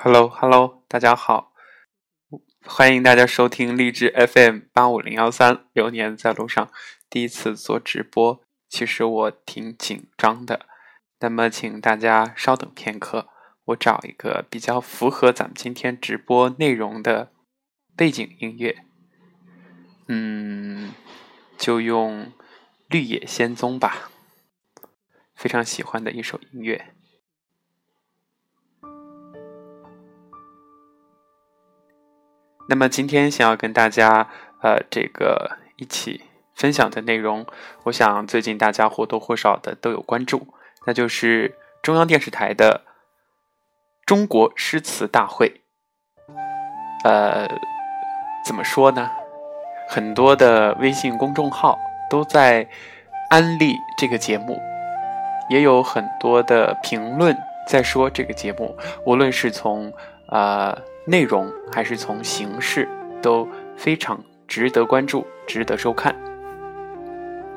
Hello，Hello，大家好，欢迎大家收听励志 FM 八五零幺三，流年在路上，第一次做直播，其实我挺紧张的，那么请大家稍等片刻，我找一个比较符合咱们今天直播内容的背景音乐，嗯，就用《绿野仙踪》吧，非常喜欢的一首音乐。那么今天想要跟大家呃这个一起分享的内容，我想最近大家或多或少的都有关注，那就是中央电视台的中国诗词大会。呃，怎么说呢？很多的微信公众号都在安利这个节目，也有很多的评论在说这个节目，无论是从啊。内容还是从形式都非常值得关注、值得收看。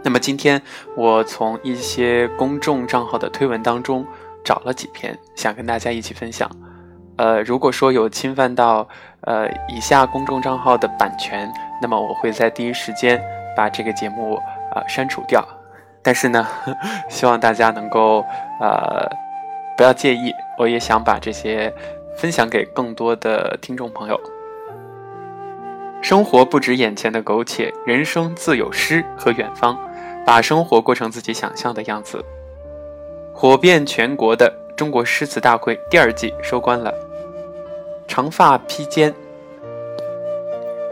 那么今天我从一些公众账号的推文当中找了几篇，想跟大家一起分享。呃，如果说有侵犯到呃以下公众账号的版权，那么我会在第一时间把这个节目啊删除掉。但是呢，希望大家能够呃不要介意，我也想把这些。分享给更多的听众朋友。生活不止眼前的苟且，人生自有诗和远方。把生活过成自己想象的样子。火遍全国的中国诗词大会第二季收官了。长发披肩，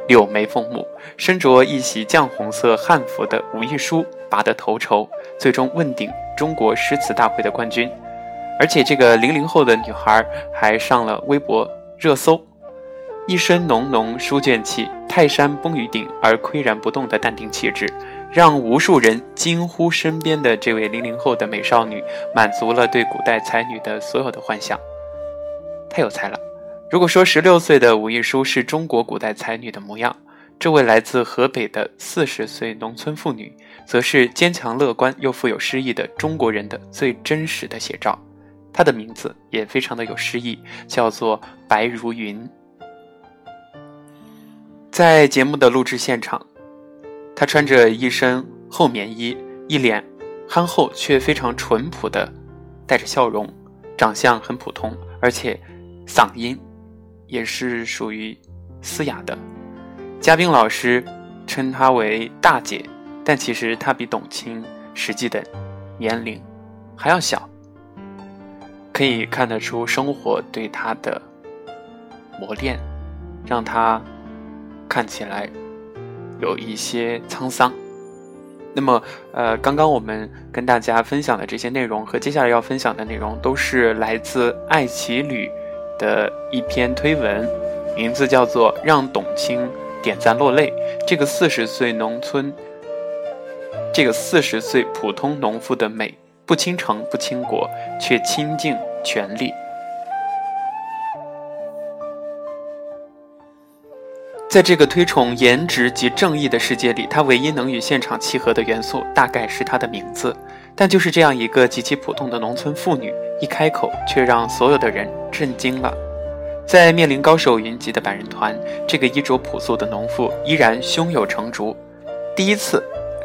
柳眉凤目，身着一袭绛红色汉服的吴亦姝拔得头筹，最终问鼎中国诗词大会的冠军。而且这个零零后的女孩还上了微博热搜，一身浓浓书卷气，泰山崩于顶而岿然不动的淡定气质，让无数人惊呼：身边的这位零零后的美少女满足了对古代才女的所有的幻想。太有才了！如果说十六岁的武亦姝是中国古代才女的模样，这位来自河北的四十岁农村妇女，则是坚强乐观又富有诗意的中国人的最真实的写照。她的名字也非常的有诗意，叫做白如云。在节目的录制现场，她穿着一身厚棉衣，一脸憨厚却非常淳朴的，带着笑容，长相很普通，而且嗓音也是属于嘶哑的。嘉宾老师称她为大姐，但其实她比董卿实际的年龄还要小。可以看得出生活对他的磨练，让他看起来有一些沧桑。那么，呃，刚刚我们跟大家分享的这些内容和接下来要分享的内容，都是来自爱奇旅的一篇推文，名字叫做《让董卿点赞落泪》。这个四十岁农村，这个四十岁普通农妇的美，不倾城不倾国，却倾尽。权力，在这个推崇颜值及正义的世界里，他唯一能与现场契合的元素，大概是他的名字。但就是这样一个极其普通的农村妇女，一开口却让所有的人震惊了。在面临高手云集的百人团，这个衣着朴素的农妇依然胸有成竹。第一次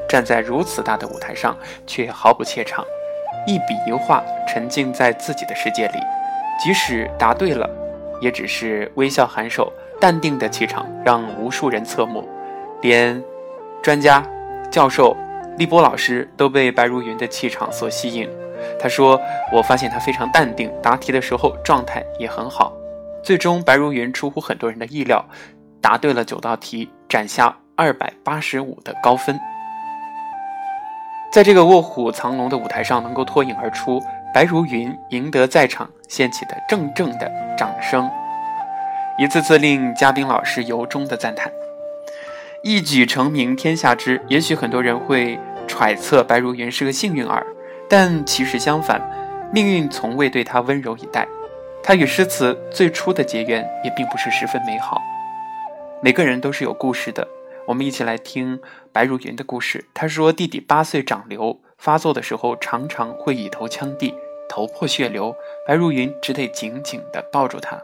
站在如此大的舞台上，却毫不怯场。一笔一画，沉浸在自己的世界里，即使答对了，也只是微笑颔首，淡定的气场让无数人侧目，连专家、教授、立波老师都被白如云的气场所吸引。他说：“我发现他非常淡定，答题的时候状态也很好。”最终，白如云出乎很多人的意料，答对了九道题，斩下二百八十五的高分。在这个卧虎藏龙的舞台上，能够脱颖而出，白如云赢得在场掀起的阵阵的掌声，一次次令嘉宾老师由衷的赞叹。一举成名天下知，也许很多人会揣测白如云是个幸运儿，但其实相反，命运从未对他温柔以待。他与诗词最初的结缘也并不是十分美好。每个人都是有故事的。我们一起来听白如云的故事。他说，弟弟八岁长瘤发作的时候，常常会以头呛地，头破血流。白如云只得紧紧地抱住他。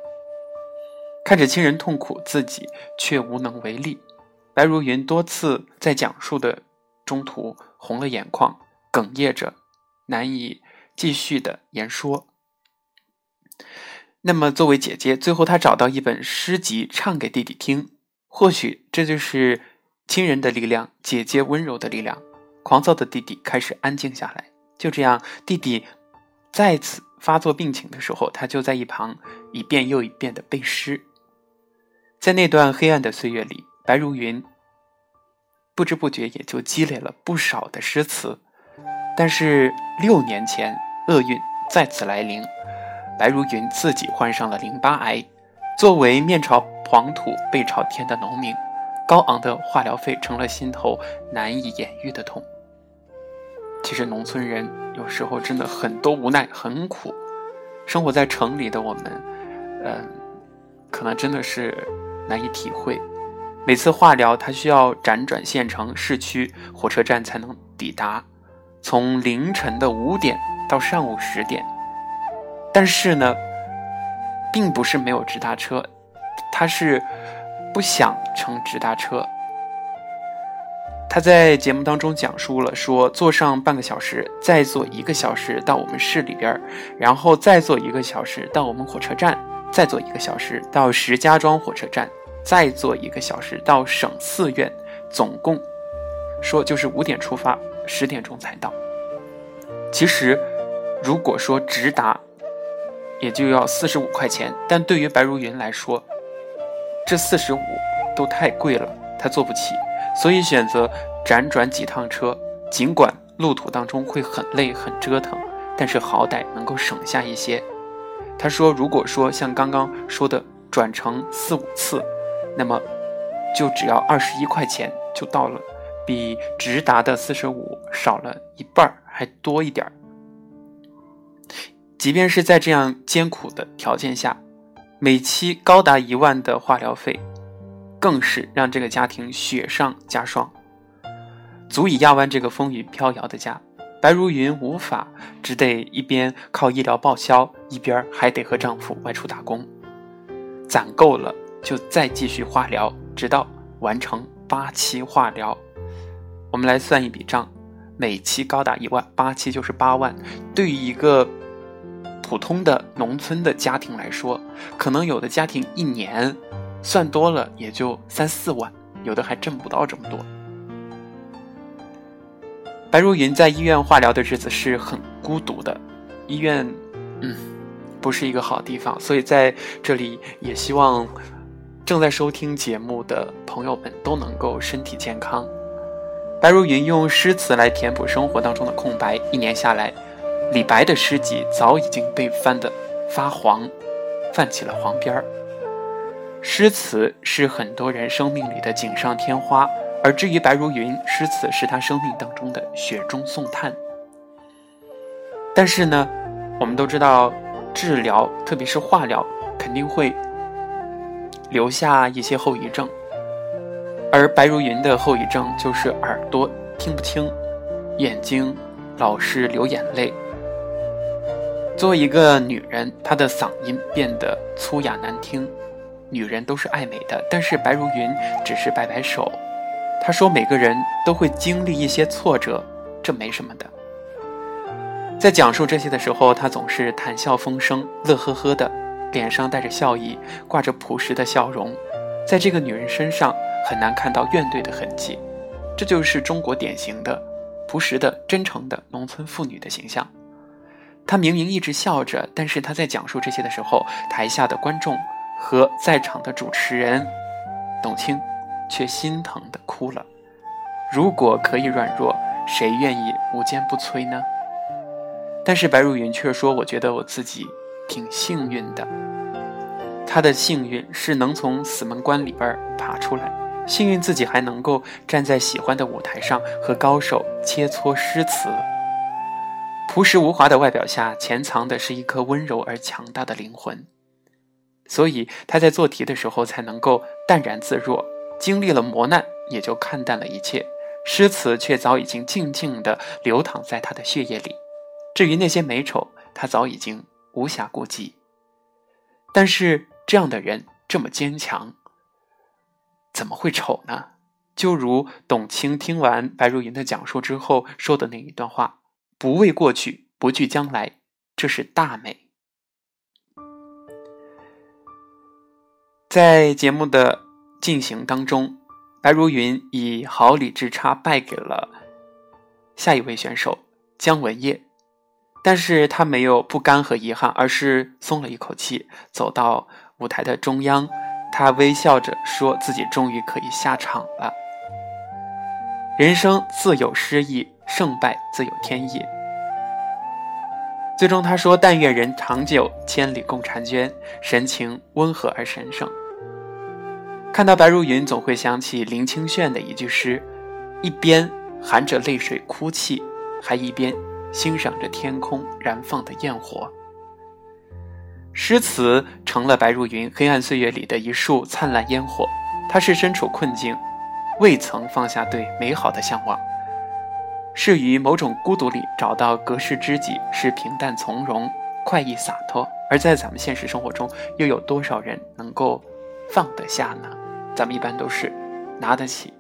看着亲人痛苦，自己却无能为力。白如云多次在讲述的中途红了眼眶，哽咽着，难以继续的言说。那么，作为姐姐，最后她找到一本诗集唱给弟弟听，或许这就是亲人的力量，姐姐温柔的力量。狂躁的弟弟开始安静下来。就这样，弟弟再次发作病情的时候，他就在一旁一遍又一遍的背诗。在那段黑暗的岁月里，白如云不知不觉也就积累了不少的诗词。但是六年前，厄运再次来临。白如云自己患上了淋巴癌，作为面朝黄土背朝天的农民，高昂的化疗费成了心头难以言喻的痛。其实农村人有时候真的很多无奈，很苦。生活在城里的我们，嗯，可能真的是难以体会。每次化疗，他需要辗转县城、市区、火车站才能抵达，从凌晨的五点到上午十点。但是呢，并不是没有直达车，他是不想乘直达车。他在节目当中讲述了说，坐上半个小时，再坐一个小时到我们市里边然后再坐一个小时到我们火车站，再坐一个小时到石家庄火车站，再坐一个小时到省四院，总共说就是五点出发，十点钟才到。其实，如果说直达，也就要四十五块钱，但对于白如云来说，这四十五都太贵了，他坐不起，所以选择辗转几趟车。尽管路途当中会很累很折腾，但是好歹能够省下一些。他说：“如果说像刚刚说的转乘四五次，那么就只要二十一块钱就到了，比直达的四十五少了一半还多一点儿。”即便是在这样艰苦的条件下，每期高达一万的化疗费，更是让这个家庭雪上加霜，足以压弯这个风雨飘摇的家。白如云无法，只得一边靠医疗报销，一边还得和丈夫外出打工，攒够了就再继续化疗，直到完成八期化疗。我们来算一笔账，每期高达一万，八期就是八万，对于一个。普通的农村的家庭来说，可能有的家庭一年算多了也就三四万，有的还挣不到这么多。白如云在医院化疗的日子是很孤独的，医院，嗯，不是一个好地方，所以在这里也希望正在收听节目的朋友们都能够身体健康。白如云用诗词来填补生活当中的空白，一年下来。李白的诗集早已经被翻得发黄，泛起了黄边儿。诗词是很多人生命里的锦上添花，而至于白如云，诗词是他生命当中的雪中送炭。但是呢，我们都知道，治疗特别是化疗，肯定会留下一些后遗症。而白如云的后遗症就是耳朵听不清，眼睛老是流眼泪。作为一个女人，她的嗓音变得粗哑难听。女人都是爱美的，但是白如云只是摆摆手。她说：“每个人都会经历一些挫折，这没什么的。”在讲述这些的时候，她总是谈笑风生、乐呵呵的，脸上带着笑意，挂着朴实的笑容。在这个女人身上很难看到怨怼的痕迹，这就是中国典型的朴实的、真诚的农村妇女的形象。他明明一直笑着，但是他在讲述这些的时候，台下的观众和在场的主持人董卿却心疼的哭了。如果可以软弱，谁愿意无坚不摧呢？但是白如云却说：“我觉得我自己挺幸运的。他的幸运是能从死门关里边爬出来，幸运自己还能够站在喜欢的舞台上和高手切磋诗词。”朴实无华的外表下，潜藏的是一颗温柔而强大的灵魂，所以他在做题的时候才能够淡然自若。经历了磨难，也就看淡了一切。诗词却早已经静静地流淌在他的血液里。至于那些美丑，他早已经无暇顾及。但是这样的人这么坚强，怎么会丑呢？就如董卿听完白如云的讲述之后说的那一段话：“不畏过去，不惧将来，这是大美。”在节目的进行当中，白如云以毫厘之差败给了下一位选手姜文烨，但是他没有不甘和遗憾，而是松了一口气，走到舞台的中央，他微笑着说自己终于可以下场了。人生自有诗意，胜败自有天意。最终他说：“但愿人长久，千里共婵娟。”神情温和而神圣。看到白如云，总会想起林清炫的一句诗：“一边含着泪水哭泣，还一边欣赏着天空燃放的焰火。”诗词成了白如云黑暗岁月里的一束灿烂烟火。他是身处困境。未曾放下对美好的向往，是于某种孤独里找到隔世知己，是平淡从容、快意洒脱。而在咱们现实生活中，又有多少人能够放得下呢？咱们一般都是拿得起，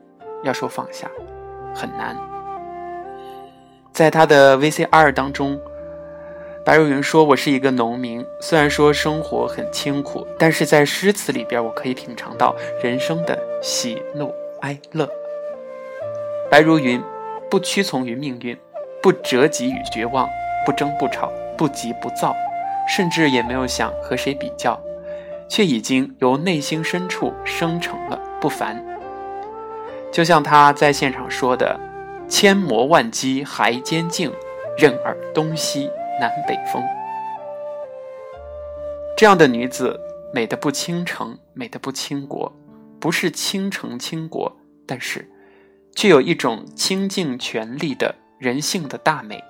要说放下，很难。在他的 VCR 当中，白如云说：“我是一个农民，虽然说生活很清苦，但是在诗词里边，我可以品尝到人生的喜怒。”哀乐，白如云不屈从于命运，不折戟与绝望，不争不吵，不急不躁，甚至也没有想和谁比较，却已经由内心深处生成了不凡。就像他在现场说的：“千磨万击还坚劲，任尔东西南北风。”这样的女子，美的不倾城，美的不倾国。不是倾城倾国，但是，却有一种倾尽全力的人性的大美。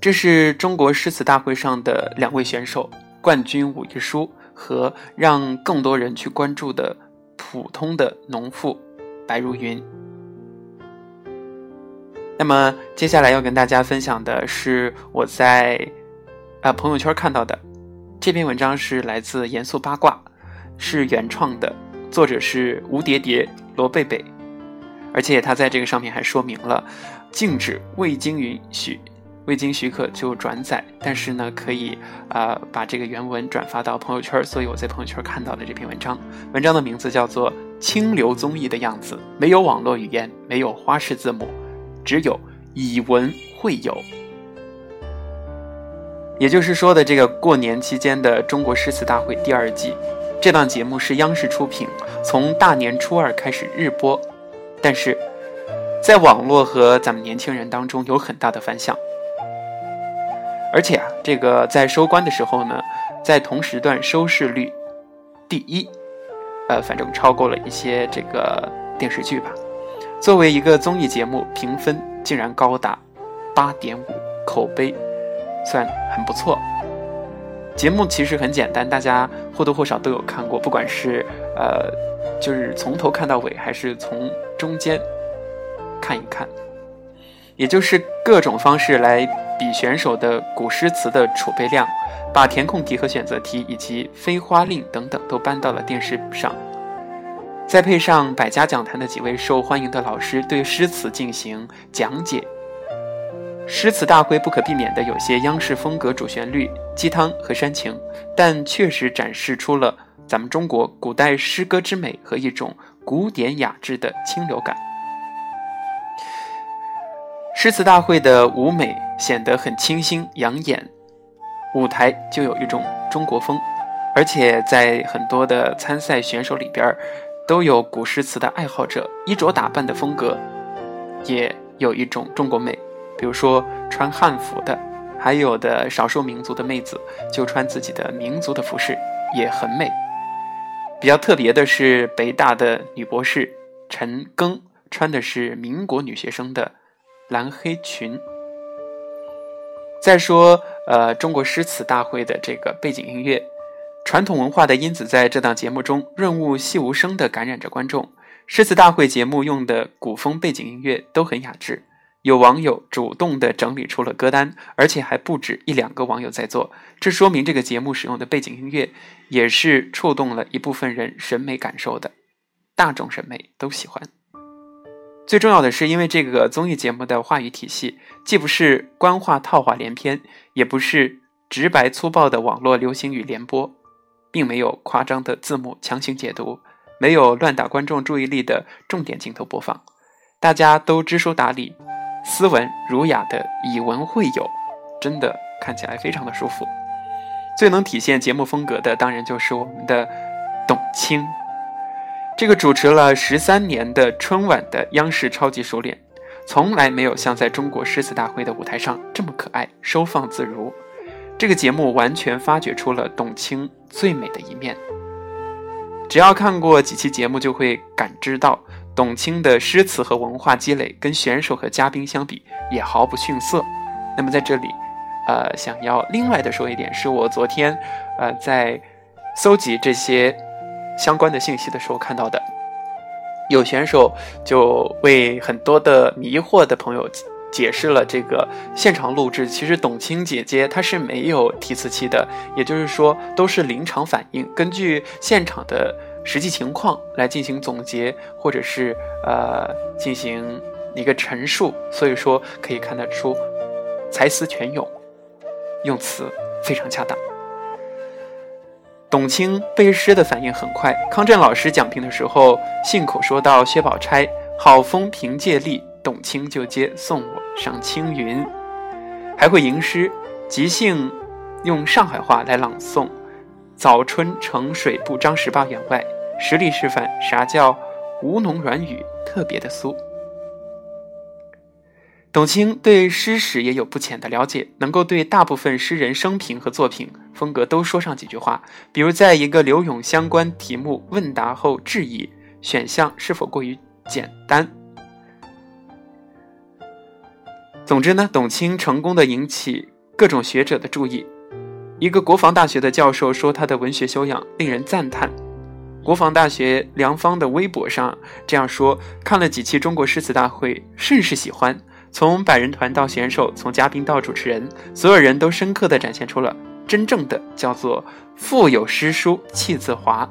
这是中国诗词大会上的两位选手，冠军武亦姝和让更多人去关注的普通的农妇白如云。那么，接下来要跟大家分享的是我在啊朋友圈看到的这篇文章，是来自严肃八卦。是原创的，作者是吴蝶蝶、罗贝贝，而且他在这个上面还说明了，禁止未经允许、未经许可就转载，但是呢，可以啊把这个原文转发到朋友圈，所以我在朋友圈看到了这篇文章。文章的名字叫做《清流综艺的样子》，没有网络语言，没有花式字幕，只有以文会友。也就是说的这个过年期间的中国诗词大会第二季。这档节目是央视出品，从大年初二开始日播，但是在网络和咱们年轻人当中有很大的反响。而且啊，这个在收官的时候呢，在同时段收视率第一，呃，反正超过了一些这个电视剧吧。作为一个综艺节目，评分竟然高达八点五，口碑算很不错。节目其实很简单，大家或多或少都有看过，不管是呃，就是从头看到尾，还是从中间看一看，也就是各种方式来比选手的古诗词的储备量，把填空题和选择题以及飞花令等等都搬到了电视上，再配上百家讲坛的几位受欢迎的老师对诗词进行讲解。诗词大会不可避免的有些央视风格主旋律、鸡汤和煽情，但确实展示出了咱们中国古代诗歌之美和一种古典雅致的清流感。诗词大会的舞美显得很清新养眼，舞台就有一种中国风，而且在很多的参赛选手里边，都有古诗词的爱好者，衣着打扮的风格也有一种中国美。比如说穿汉服的，还有的少数民族的妹子就穿自己的民族的服饰，也很美。比较特别的是，北大的女博士陈庚穿的是民国女学生的蓝黑裙。再说，呃，中国诗词大会的这个背景音乐，传统文化的因子在这档节目中润物细无声地感染着观众。诗词大会节目用的古风背景音乐都很雅致。有网友主动的整理出了歌单，而且还不止一两个网友在做，这说明这个节目使用的背景音乐也是触动了一部分人审美感受的，大众审美都喜欢。最重要的是，因为这个综艺节目的话语体系既不是官话套话连篇，也不是直白粗暴的网络流行语连播，并没有夸张的字幕强行解读，没有乱打观众注意力的重点镜头播放，大家都知书达理。斯文儒雅的以文会友，真的看起来非常的舒服。最能体现节目风格的，当然就是我们的董卿。这个主持了十三年的春晚的央视超级熟脸，从来没有像在中国诗词大会的舞台上这么可爱、收放自如。这个节目完全发掘出了董卿最美的一面。只要看过几期节目，就会感知到。董卿的诗词和文化积累，跟选手和嘉宾相比也毫不逊色。那么在这里，呃，想要另外的说一点，是我昨天，呃，在搜集这些相关的信息的时候看到的。有选手就为很多的迷惑的朋友解释了这个现场录制，其实董卿姐姐她是没有提词器的，也就是说都是临场反应，根据现场的。实际情况来进行总结，或者是呃进行一个陈述，所以说可以看得出才思泉涌，用词非常恰当。董卿背诗的反应很快，康震老师讲评的时候信口说到薛宝钗“好风凭借力”，董卿就接“送我上青云”，还会吟诗，即兴用上海话来朗诵。早春呈水部张十八员外，实力示范啥叫吴侬软语，特别的酥。董卿对诗史也有不浅的了解，能够对大部分诗人生平和作品风格都说上几句话。比如，在一个刘永相关题目问答后质疑选项是否过于简单。总之呢，董卿成功的引起各种学者的注意。一个国防大学的教授说，他的文学修养令人赞叹。国防大学梁芳的微博上这样说：看了几期中国诗词大会，甚是喜欢。从百人团到选手，从嘉宾到主持人，所有人都深刻地展现出了真正的叫做“腹有诗书气自华”。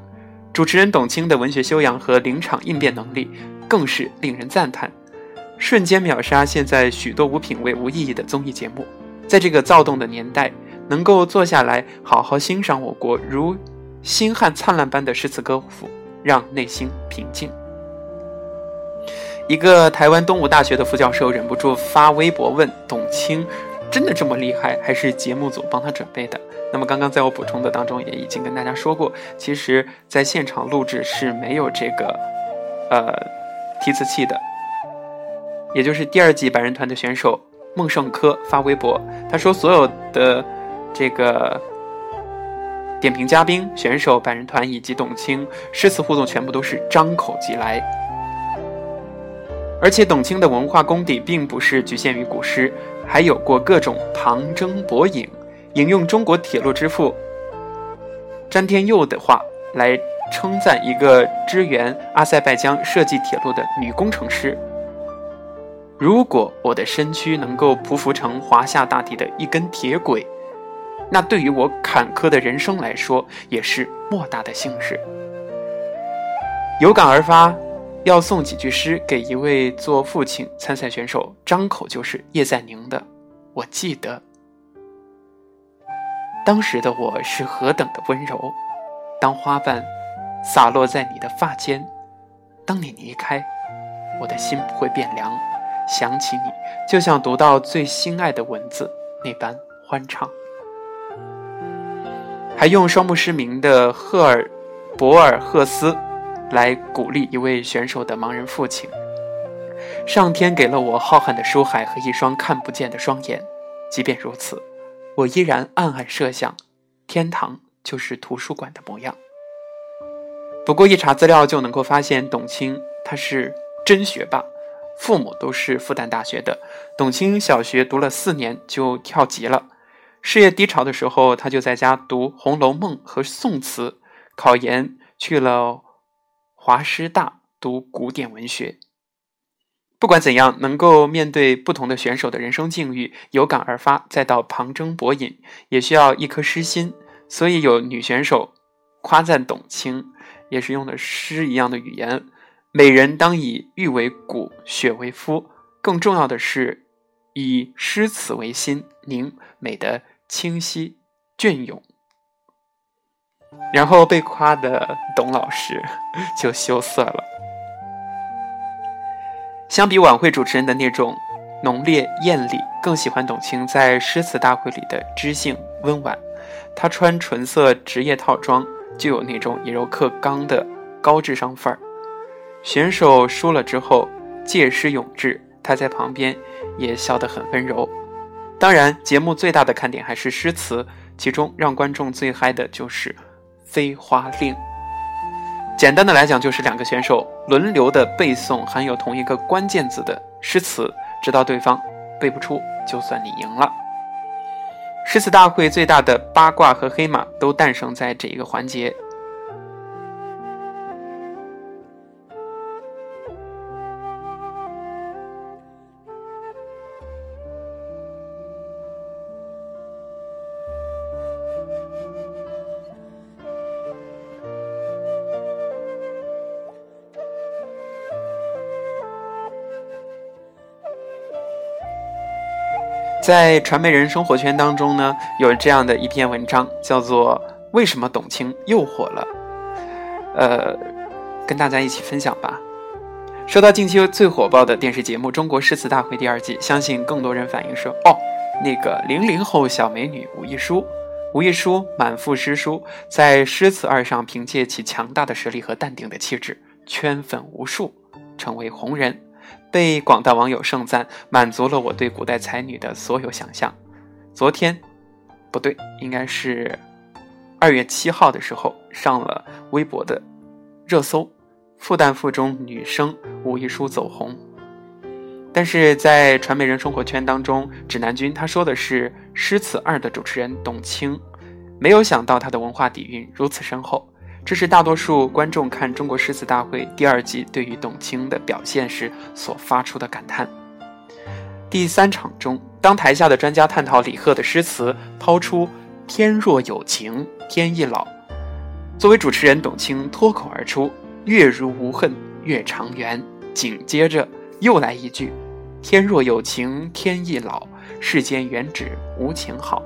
主持人董卿的文学修养和临场应变能力更是令人赞叹，瞬间秒杀现在许多无品位、无意义的综艺节目。在这个躁动的年代。能够坐下来好好欣赏我国如星汉灿烂般的诗词歌赋，让内心平静。一个台湾东吴大学的副教授忍不住发微博问董卿：“真的这么厉害，还是节目组帮他准备的？”那么刚刚在我补充的当中也已经跟大家说过，其实在现场录制是没有这个呃提词器的，也就是第二季百人团的选手孟胜科发微博，他说所有的。这个点评嘉宾、选手、百人团以及董卿诗词互动，全部都是张口即来。而且董卿的文化功底并不是局限于古诗，还有过各种旁征博引，引用中国铁路之父詹天佑的话来称赞一个支援阿塞拜疆设计铁路的女工程师：“如果我的身躯能够匍匐成华夏大地的一根铁轨。”那对于我坎坷的人生来说，也是莫大的幸事。有感而发，要送几句诗给一位做父亲参赛选手，张口就是叶在宁的。我记得，当时的我是何等的温柔，当花瓣洒落在你的发间，当你离开，我的心不会变凉，想起你，就像读到最心爱的文字那般欢畅。还用双目失明的赫尔博尔赫斯来鼓励一位选手的盲人父亲。上天给了我浩瀚的书海和一双看不见的双眼，即便如此，我依然暗暗设想，天堂就是图书馆的模样。不过一查资料就能够发现，董卿她是真学霸，父母都是复旦大学的。董卿小学读了四年就跳级了。事业低潮的时候，他就在家读《红楼梦》和宋词，考研去了华师大读古典文学。不管怎样，能够面对不同的选手的人生境遇，有感而发，再到旁征博引，也需要一颗诗心。所以有女选手夸赞董卿，也是用的诗一样的语言：“美人当以玉为骨，雪为肤，更重要的是以诗词为心，凝美的清晰隽永。”然后被夸的董老师 就羞涩了。相比晚会主持人的那种浓烈艳丽，更喜欢董卿在诗词大会里的知性温婉。她穿纯色职业套装，就有那种以柔克刚的高智商范儿。选手输了之后，借诗咏志，她在旁边也笑得很温柔。当然，节目最大的看点还是诗词，其中让观众最嗨的就是《飞花令》。简单的来讲，就是两个选手轮流的背诵含有同一个关键字的诗词，直到对方背不出，就算你赢了。诗词大会最大的八卦和黑马都诞生在这一个环节。在传媒人生活圈当中呢，有这样的一篇文章，叫做《为什么董卿又火了》。呃，跟大家一起分享吧。说到近期最火爆的电视节目《中国诗词大会》第二季，相信更多人反映说：“哦，那个零零后小美女吴亦姝，吴亦姝满腹诗书，在诗词二上凭借其强大的实力和淡定的气质，圈粉无数，成为红人。”被广大网友盛赞，满足了我对古代才女的所有想象。昨天，不对，应该是二月七号的时候上了微博的热搜，复旦附中女生吴亦姝走红。但是在传媒人生活圈当中，指南君他说的是《诗词二》的主持人董卿，没有想到她的文化底蕴如此深厚。这是大多数观众看《中国诗词大会》第二季对于董卿的表现时所发出的感叹。第三场中，当台下的专家探讨李贺的诗词，抛出“天若有情天亦老”，作为主持人，董卿脱口而出“月如无恨月长圆”，紧接着又来一句“天若有情天亦老，世间原只无情好”。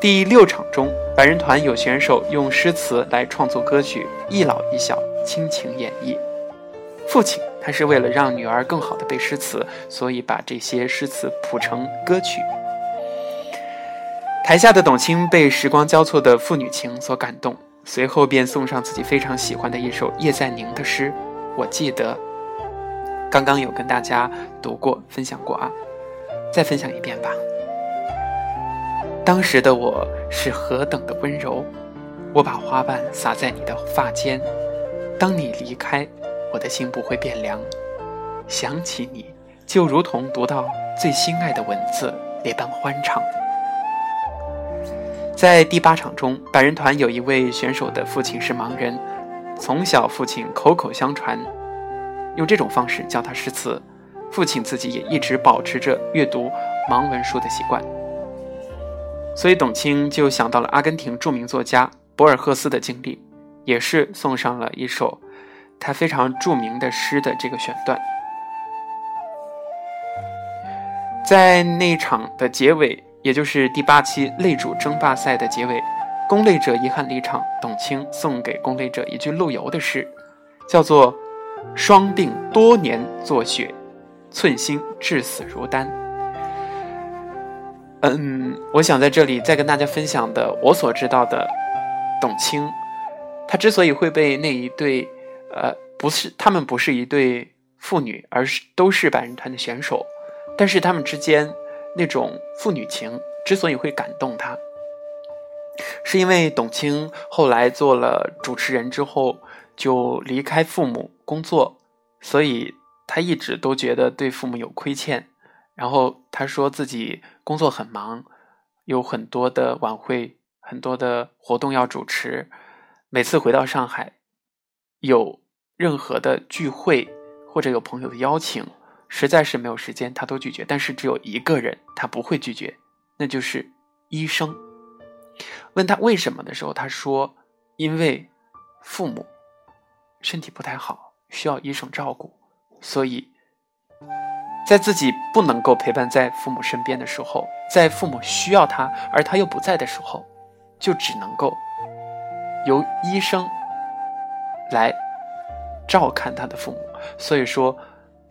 第六场中，百人团有选手用诗词来创作歌曲，一老一小倾情演绎。父亲他是为了让女儿更好的背诗词，所以把这些诗词谱成歌曲。台下的董卿被时光交错的父女情所感动，随后便送上自己非常喜欢的一首叶在宁的诗。我记得刚刚有跟大家读过、分享过啊，再分享一遍吧。当时的我是何等的温柔，我把花瓣撒在你的发间。当你离开，我的心不会变凉。想起你，就如同读到最心爱的文字，那般欢畅。在第八场中，百人团有一位选手的父亲是盲人，从小父亲口口相传，用这种方式教他诗词，父亲自己也一直保持着阅读盲文书的习惯。所以，董卿就想到了阿根廷著名作家博尔赫斯的经历，也是送上了一首他非常著名的诗的这个选段。在那场的结尾，也就是第八期擂主争霸赛的结尾，攻擂者遗憾离场，董卿送给攻擂者一句陆游的诗，叫做“双鬓多年作雪，寸心至死如丹”。嗯，我想在这里再跟大家分享的，我所知道的，董卿，她之所以会被那一对，呃，不是他们不是一对父女，而是都是百人团的选手，但是他们之间那种父女情之所以会感动他，是因为董卿后来做了主持人之后就离开父母工作，所以她一直都觉得对父母有亏欠。然后她说自己工作很忙，有很多的晚会、很多的活动要主持。每次回到上海，有任何的聚会或者有朋友的邀请，实在是没有时间，他都拒绝。但是只有一个人他不会拒绝，那就是医生。问他为什么的时候，他说：“因为父母身体不太好，需要医生照顾，所以在自己不能够陪伴在父母身边的时候，在父母需要他而他又不在的时候，就只能够由医生来照看他的父母。所以说，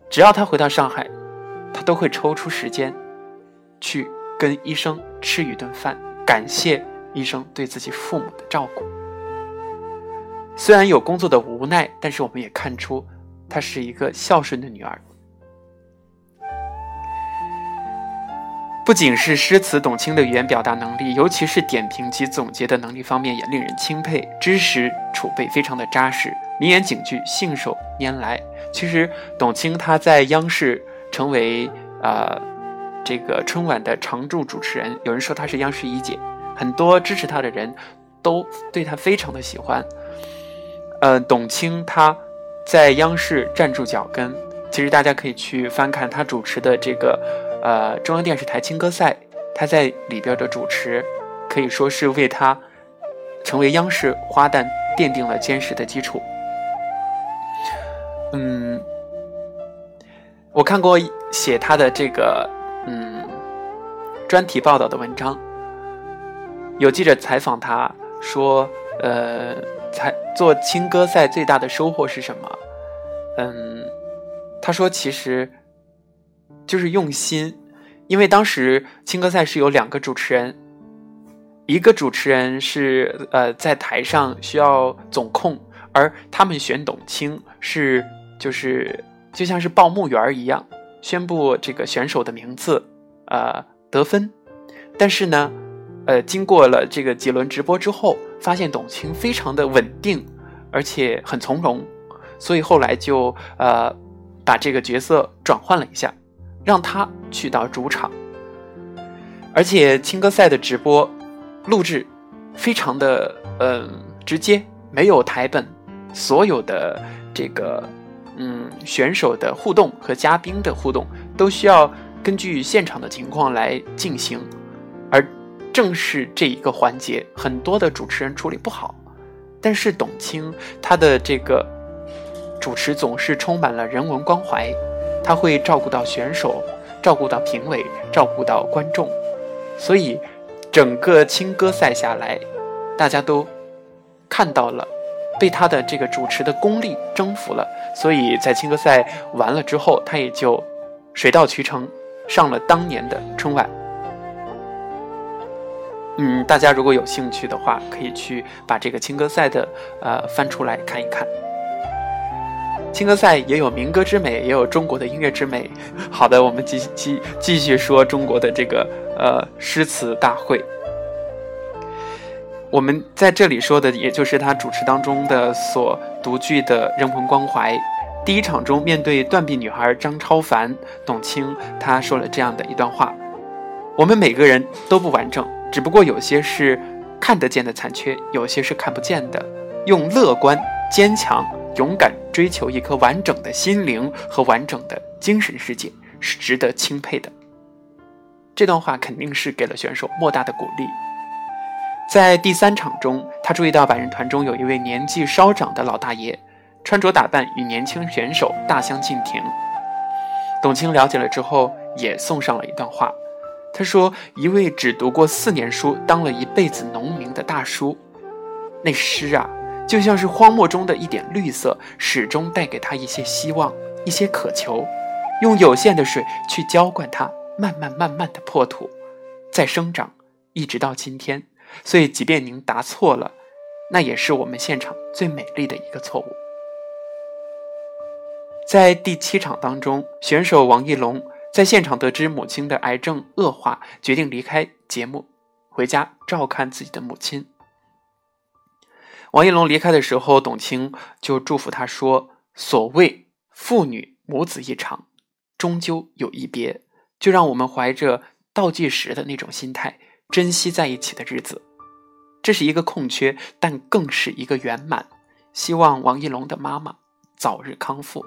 只要他回到上海，他都会抽出时间去跟医生吃一顿饭，感谢。”医生对自己父母的照顾，虽然有工作的无奈，但是我们也看出她是一个孝顺的女儿。不仅是诗词，董卿的语言表达能力，尤其是点评及总结的能力方面，也令人钦佩。知识储备非常的扎实，名言警句信手拈来。其实，董卿她在央视成为啊这个春晚的常驻主持人，有人说她是央视一姐。很多支持她的人都对她非常的喜欢。呃，董卿她在央视站住脚跟，其实大家可以去翻看她主持的这个呃中央电视台青歌赛，他在里边的主持可以说是为他成为央视花旦奠定了坚实的基础。嗯，我看过写他的这个嗯专题报道的文章。有记者采访他说：“呃，才做青歌赛最大的收获是什么？”嗯，他说：“其实就是用心，因为当时青歌赛是有两个主持人，一个主持人是呃在台上需要总控，而他们选董卿是就是就像是报幕员一样，宣布这个选手的名字，呃得分，但是呢。”呃，经过了这个几轮直播之后，发现董卿非常的稳定，而且很从容，所以后来就呃把这个角色转换了一下，让他去到主场。而且青歌赛的直播录制非常的嗯直接，没有台本，所有的这个嗯选手的互动和嘉宾的互动都需要根据现场的情况来进行，而。正是这一个环节，很多的主持人处理不好，但是董卿她的这个主持总是充满了人文关怀，他会照顾到选手，照顾到评委，照顾到观众，所以整个青歌赛下来，大家都看到了，被他的这个主持的功力征服了，所以在青歌赛完了之后，他也就水到渠成，上了当年的春晚。嗯，大家如果有兴趣的话，可以去把这个青歌赛的呃翻出来看一看。青歌赛也有民歌之美，也有中国的音乐之美。好的，我们继继继续说中国的这个呃诗词大会。我们在这里说的，也就是他主持当中的所独具的人文关怀。第一场中，面对断臂女孩张超凡，董卿她说了这样的一段话：我们每个人都不完整。只不过有些是看得见的残缺，有些是看不见的。用乐观、坚强、勇敢追求一颗完整的心灵和完整的精神世界，是值得钦佩的。这段话肯定是给了选手莫大的鼓励。在第三场中，他注意到百人团中有一位年纪稍长的老大爷，穿着打扮与年轻选手大相径庭。董卿了解了之后，也送上了一段话。他说：“一位只读过四年书、当了一辈子农民的大叔，那诗啊，就像是荒漠中的一点绿色，始终带给他一些希望、一些渴求。用有限的水去浇灌它，慢慢慢慢的破土，再生长，一直到今天。所以，即便您答错了，那也是我们现场最美丽的一个错误。”在第七场当中，选手王艺龙。在现场得知母亲的癌症恶化，决定离开节目，回家照看自己的母亲。王一龙离开的时候，董卿就祝福他说：“所谓父女母子一场，终究有一别，就让我们怀着倒计时的那种心态，珍惜在一起的日子。这是一个空缺，但更是一个圆满。希望王一龙的妈妈早日康复。”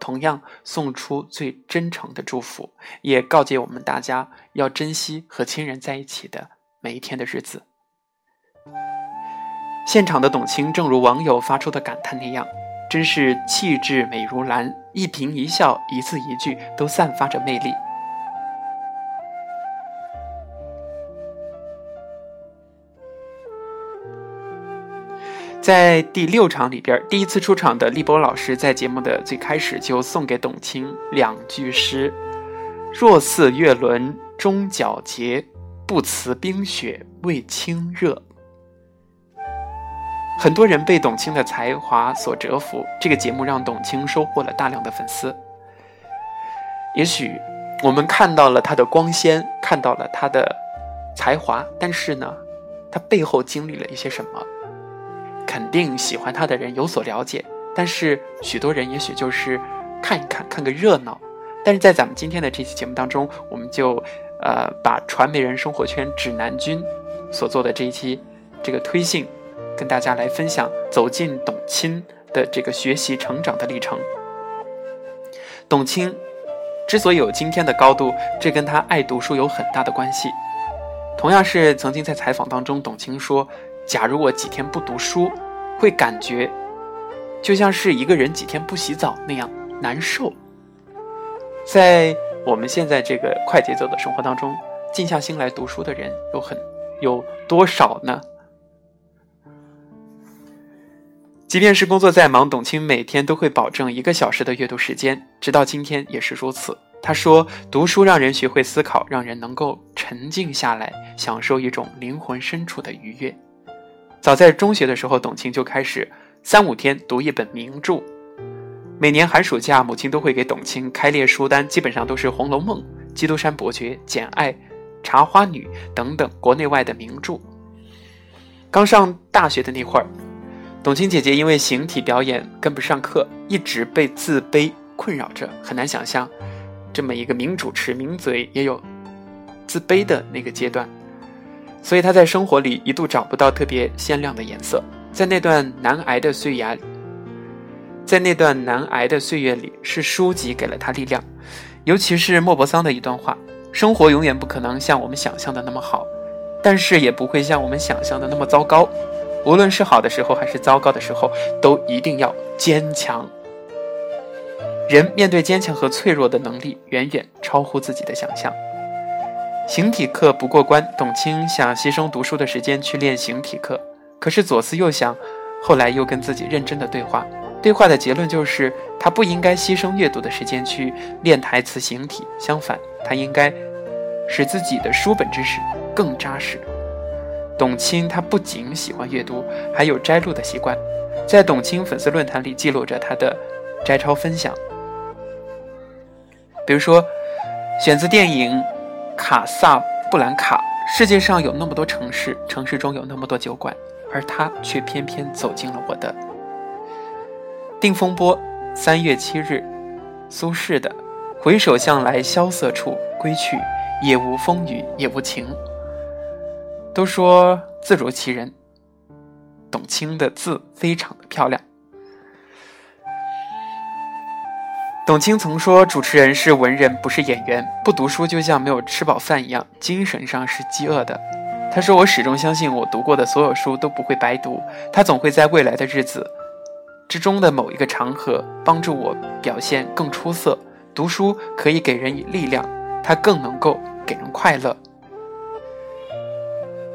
同样送出最真诚的祝福，也告诫我们大家要珍惜和亲人在一起的每一天的日子。现场的董卿，正如网友发出的感叹那样，真是气质美如兰，一颦一笑，一字一句都散发着魅力。在第六场里边，第一次出场的立波老师在节目的最开始就送给董卿两句诗：“若似月轮终皎洁，不辞冰雪为清热。”很多人被董卿的才华所折服，这个节目让董卿收获了大量的粉丝。也许我们看到了她的光鲜，看到了她的才华，但是呢，她背后经历了一些什么？肯定喜欢她的人有所了解，但是许多人也许就是看一看，看个热闹。但是在咱们今天的这期节目当中，我们就呃把传媒人生活圈指南君所做的这一期这个推信，跟大家来分享走进董卿的这个学习成长的历程。董卿之所以有今天的高度，这跟他爱读书有很大的关系。同样是曾经在采访当中，董卿说：“假如我几天不读书。”会感觉就像是一个人几天不洗澡那样难受。在我们现在这个快节奏的生活当中，静下心来读书的人有很有多少呢？即便是工作再忙，董卿每天都会保证一个小时的阅读时间，直到今天也是如此。他说：“读书让人学会思考，让人能够沉静下来，享受一种灵魂深处的愉悦。”早在中学的时候，董卿就开始三五天读一本名著。每年寒暑假，母亲都会给董卿开列书单，基本上都是《红楼梦》《基督山伯爵》《简爱》《茶花女》等等国内外的名著。刚上大学的那会儿，董卿姐姐因为形体表演跟不上课，一直被自卑困扰着，很难想象这么一个名主持、名嘴也有自卑的那个阶段。所以她在生活里一度找不到特别鲜亮的颜色，在那段难挨的岁月里，在那段难挨的岁月里，是书籍给了她力量，尤其是莫泊桑的一段话：生活永远不可能像我们想象的那么好，但是也不会像我们想象的那么糟糕。无论是好的时候还是糟糕的时候，都一定要坚强。人面对坚强和脆弱的能力，远远超乎自己的想象。形体课不过关，董卿想牺牲读书的时间去练形体课，可是左思右想，后来又跟自己认真的对话，对话的结论就是他不应该牺牲阅读的时间去练台词形体，相反，他应该使自己的书本知识更扎实。董卿她不仅喜欢阅读，还有摘录的习惯，在董卿粉丝论坛里记录着她的摘抄分享，比如说选自电影。卡萨布兰卡，世界上有那么多城市，城市中有那么多酒馆，而他却偏偏走进了我的。定风波，三月七日，苏轼的“回首向来萧瑟处，归去，也无风雨也无晴。”都说字如其人，董卿的字非常的漂亮。董卿曾说：“主持人是文人，不是演员。不读书就像没有吃饱饭一样，精神上是饥饿的。”他说：“我始终相信，我读过的所有书都不会白读，他总会在未来的日子之中的某一个场合帮助我表现更出色。读书可以给人以力量，它更能够给人快乐。”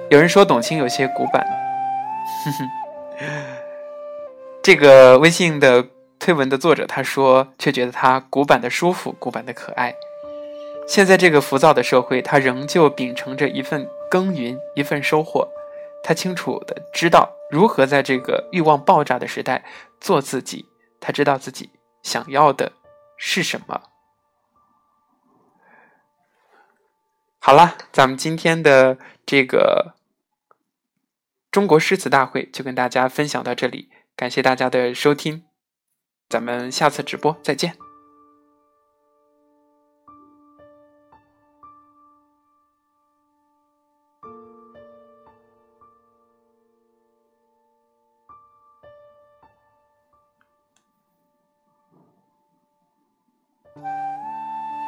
有人说董卿有些古板，哼哼，这个微信的。推文的作者他说，却觉得他古板的舒服，古板的可爱。现在这个浮躁的社会，他仍旧秉承着一份耕耘，一份收获。他清楚的知道如何在这个欲望爆炸的时代做自己。他知道自己想要的是什么。好了，咱们今天的这个中国诗词大会就跟大家分享到这里，感谢大家的收听。咱们下次直播再见。